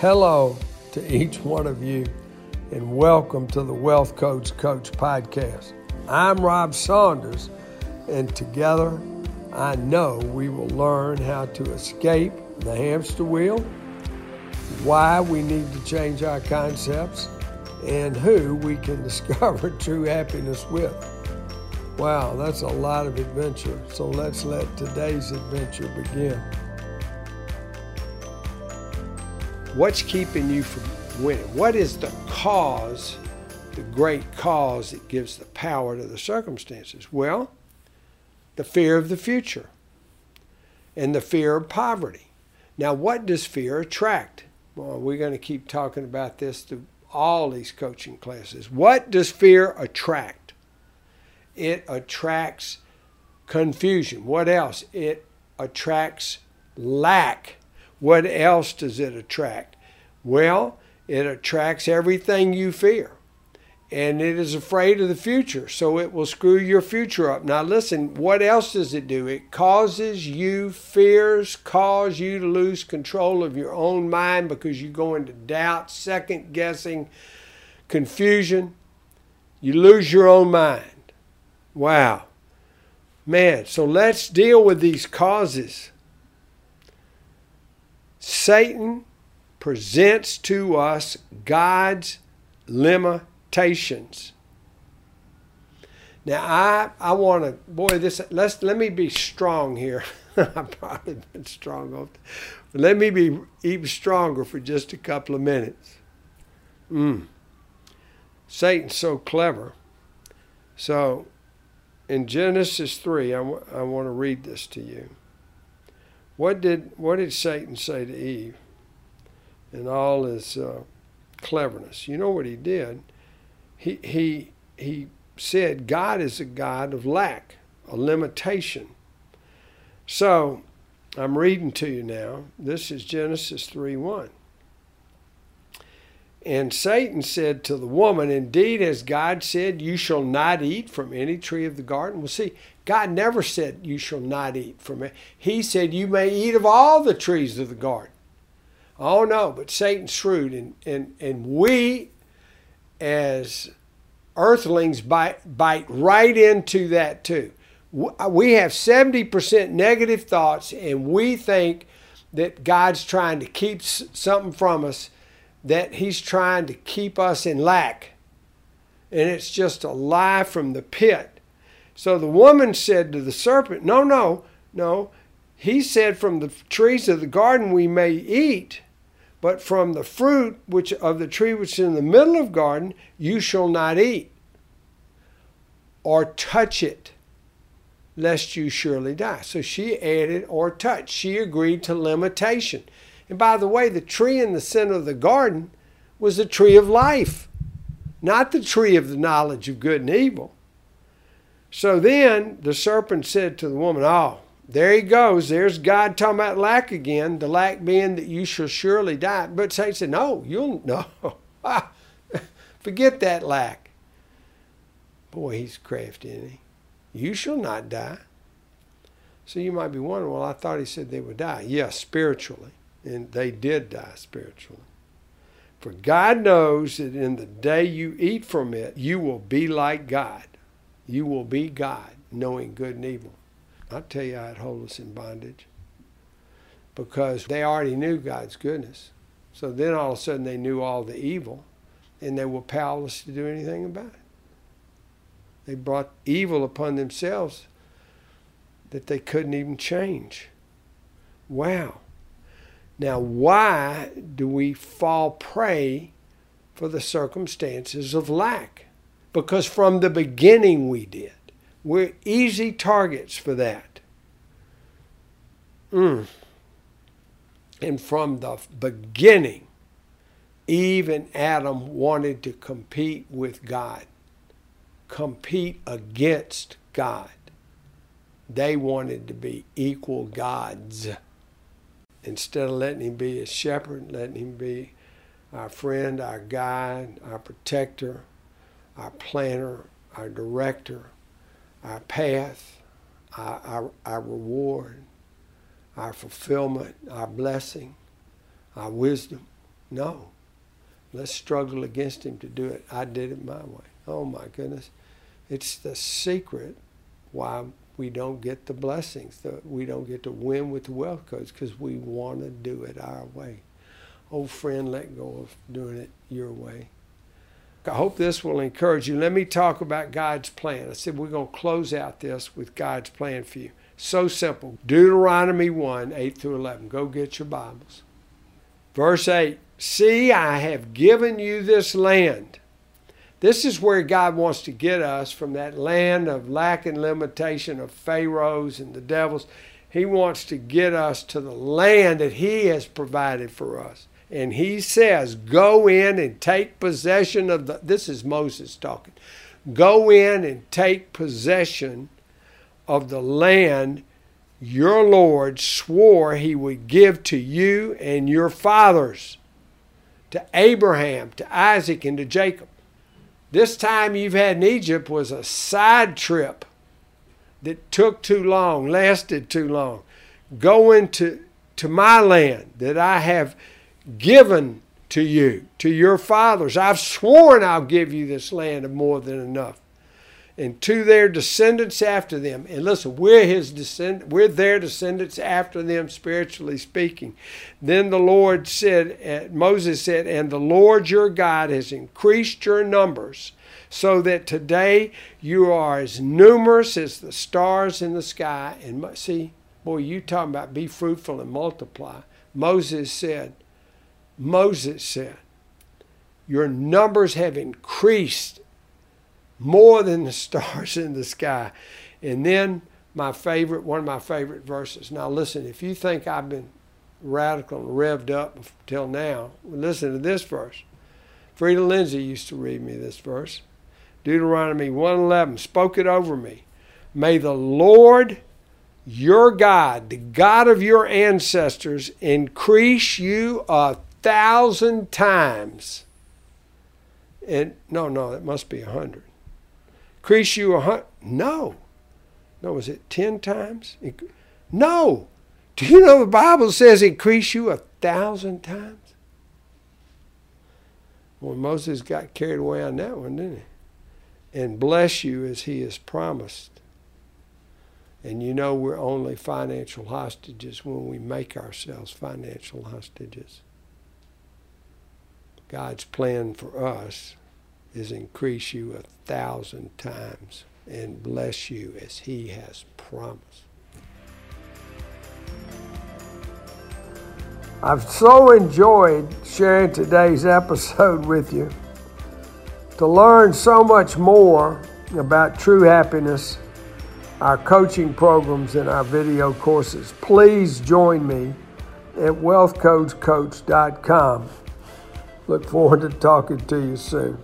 Hello to each one of you, and welcome to the Wealth Coach Coach podcast. I'm Rob Saunders, and together I know we will learn how to escape the hamster wheel, why we need to change our concepts, and who we can discover true happiness with. Wow, that's a lot of adventure. So let's let today's adventure begin. What's keeping you from winning? What is the cause, the great cause that gives the power to the circumstances? Well, the fear of the future and the fear of poverty. Now, what does fear attract? Well, we're going to keep talking about this through all these coaching classes. What does fear attract? It attracts confusion. What else? It attracts lack. What else does it attract? Well, it attracts everything you fear. And it is afraid of the future, so it will screw your future up. Now, listen, what else does it do? It causes you fears, cause you to lose control of your own mind because you go into doubt, second guessing, confusion. You lose your own mind. Wow. Man, so let's deal with these causes. Satan presents to us God's limitations. Now I I want to boy this let's let me be strong here. I've probably been strong let me be even stronger for just a couple of minutes. Mm. Satan's so clever. So in Genesis 3, I, w- I want to read this to you. What did, what did Satan say to Eve in all his uh, cleverness? You know what he did? He, he, he said God is a God of lack, a limitation. So I'm reading to you now. This is Genesis 3 1. And Satan said to the woman, Indeed, as God said, you shall not eat from any tree of the garden. Well, see, God never said you shall not eat from it. He said you may eat of all the trees of the garden. Oh no, but Satan's shrewd, and, and, and we as earthlings bite, bite right into that too. Uh, we have 70% negative thoughts, and we think that God's trying to keep something from us that he's trying to keep us in lack. And it's just a lie from the pit. So the woman said to the serpent, No, no, no. He said, From the trees of the garden we may eat, but from the fruit which of the tree which is in the middle of the garden you shall not eat, or touch it, lest you surely die. So she added, or touch. She agreed to limitation. And by the way, the tree in the center of the garden was the tree of life, not the tree of the knowledge of good and evil. So then the serpent said to the woman, Oh, there he goes. There's God talking about lack again, the lack being that you shall surely die. But Satan said, No, you'll no. Forget that lack. Boy, he's crafty, isn't he? You shall not die. So you might be wondering, well, I thought he said they would die. Yes, spiritually and they did die spiritually. For God knows that in the day you eat from it, you will be like God. You will be God, knowing good and evil. I'll tell you it hold us in bondage. Because they already knew God's goodness. So then all of a sudden they knew all the evil, and they were powerless to do anything about it. They brought evil upon themselves that they couldn't even change. Wow. Now, why do we fall prey for the circumstances of lack? Because from the beginning we did. We're easy targets for that. Mm. And from the beginning, Eve and Adam wanted to compete with God, compete against God. They wanted to be equal gods instead of letting him be a shepherd, letting him be our friend, our guide, our protector, our planner, our director, our path, our, our, our reward, our fulfillment, our blessing, our wisdom. No. Let's struggle against him to do it. I did it my way. Oh my goodness. It's the secret why we don't get the blessings. That we don't get to win with the wealth codes because we want to do it our way. Old friend, let go of doing it your way. I hope this will encourage you. Let me talk about God's plan. I said we're going to close out this with God's plan for you. So simple. Deuteronomy 1 8 through 11. Go get your Bibles. Verse 8 See, I have given you this land. This is where God wants to get us from that land of lack and limitation of Pharaohs and the devils. He wants to get us to the land that He has provided for us. And He says, Go in and take possession of the. This is Moses talking. Go in and take possession of the land your Lord swore He would give to you and your fathers to Abraham, to Isaac, and to Jacob. This time you've had in Egypt was a side trip that took too long, lasted too long. Going to, to my land that I have given to you, to your fathers. I've sworn I'll give you this land of more than enough and to their descendants after them. And listen, we're his descend we're their descendants after them spiritually speaking. Then the Lord said, uh, Moses said, and the Lord your God has increased your numbers so that today you are as numerous as the stars in the sky. And see, boy, you talking about be fruitful and multiply. Moses said, Moses said, your numbers have increased more than the stars in the sky. And then my favorite, one of my favorite verses. Now listen, if you think I've been radical and revved up till now, listen to this verse. Freda Lindsay used to read me this verse. Deuteronomy 1:11 spoke it over me. May the Lord your God, the God of your ancestors, increase you a thousand times. And no, no, it must be a hundred increase you a hundred. No. No, was it 10 times? No. Do you know the Bible says increase you a thousand times? Well, Moses got carried away on that one, didn't he? And bless you as he has promised. And you know we're only financial hostages when we make ourselves financial hostages. God's plan for us is increase you a thousand times and bless you as he has promised. I've so enjoyed sharing today's episode with you. To learn so much more about true happiness, our coaching programs, and our video courses, please join me at wealthcoachcoach.com. Look forward to talking to you soon.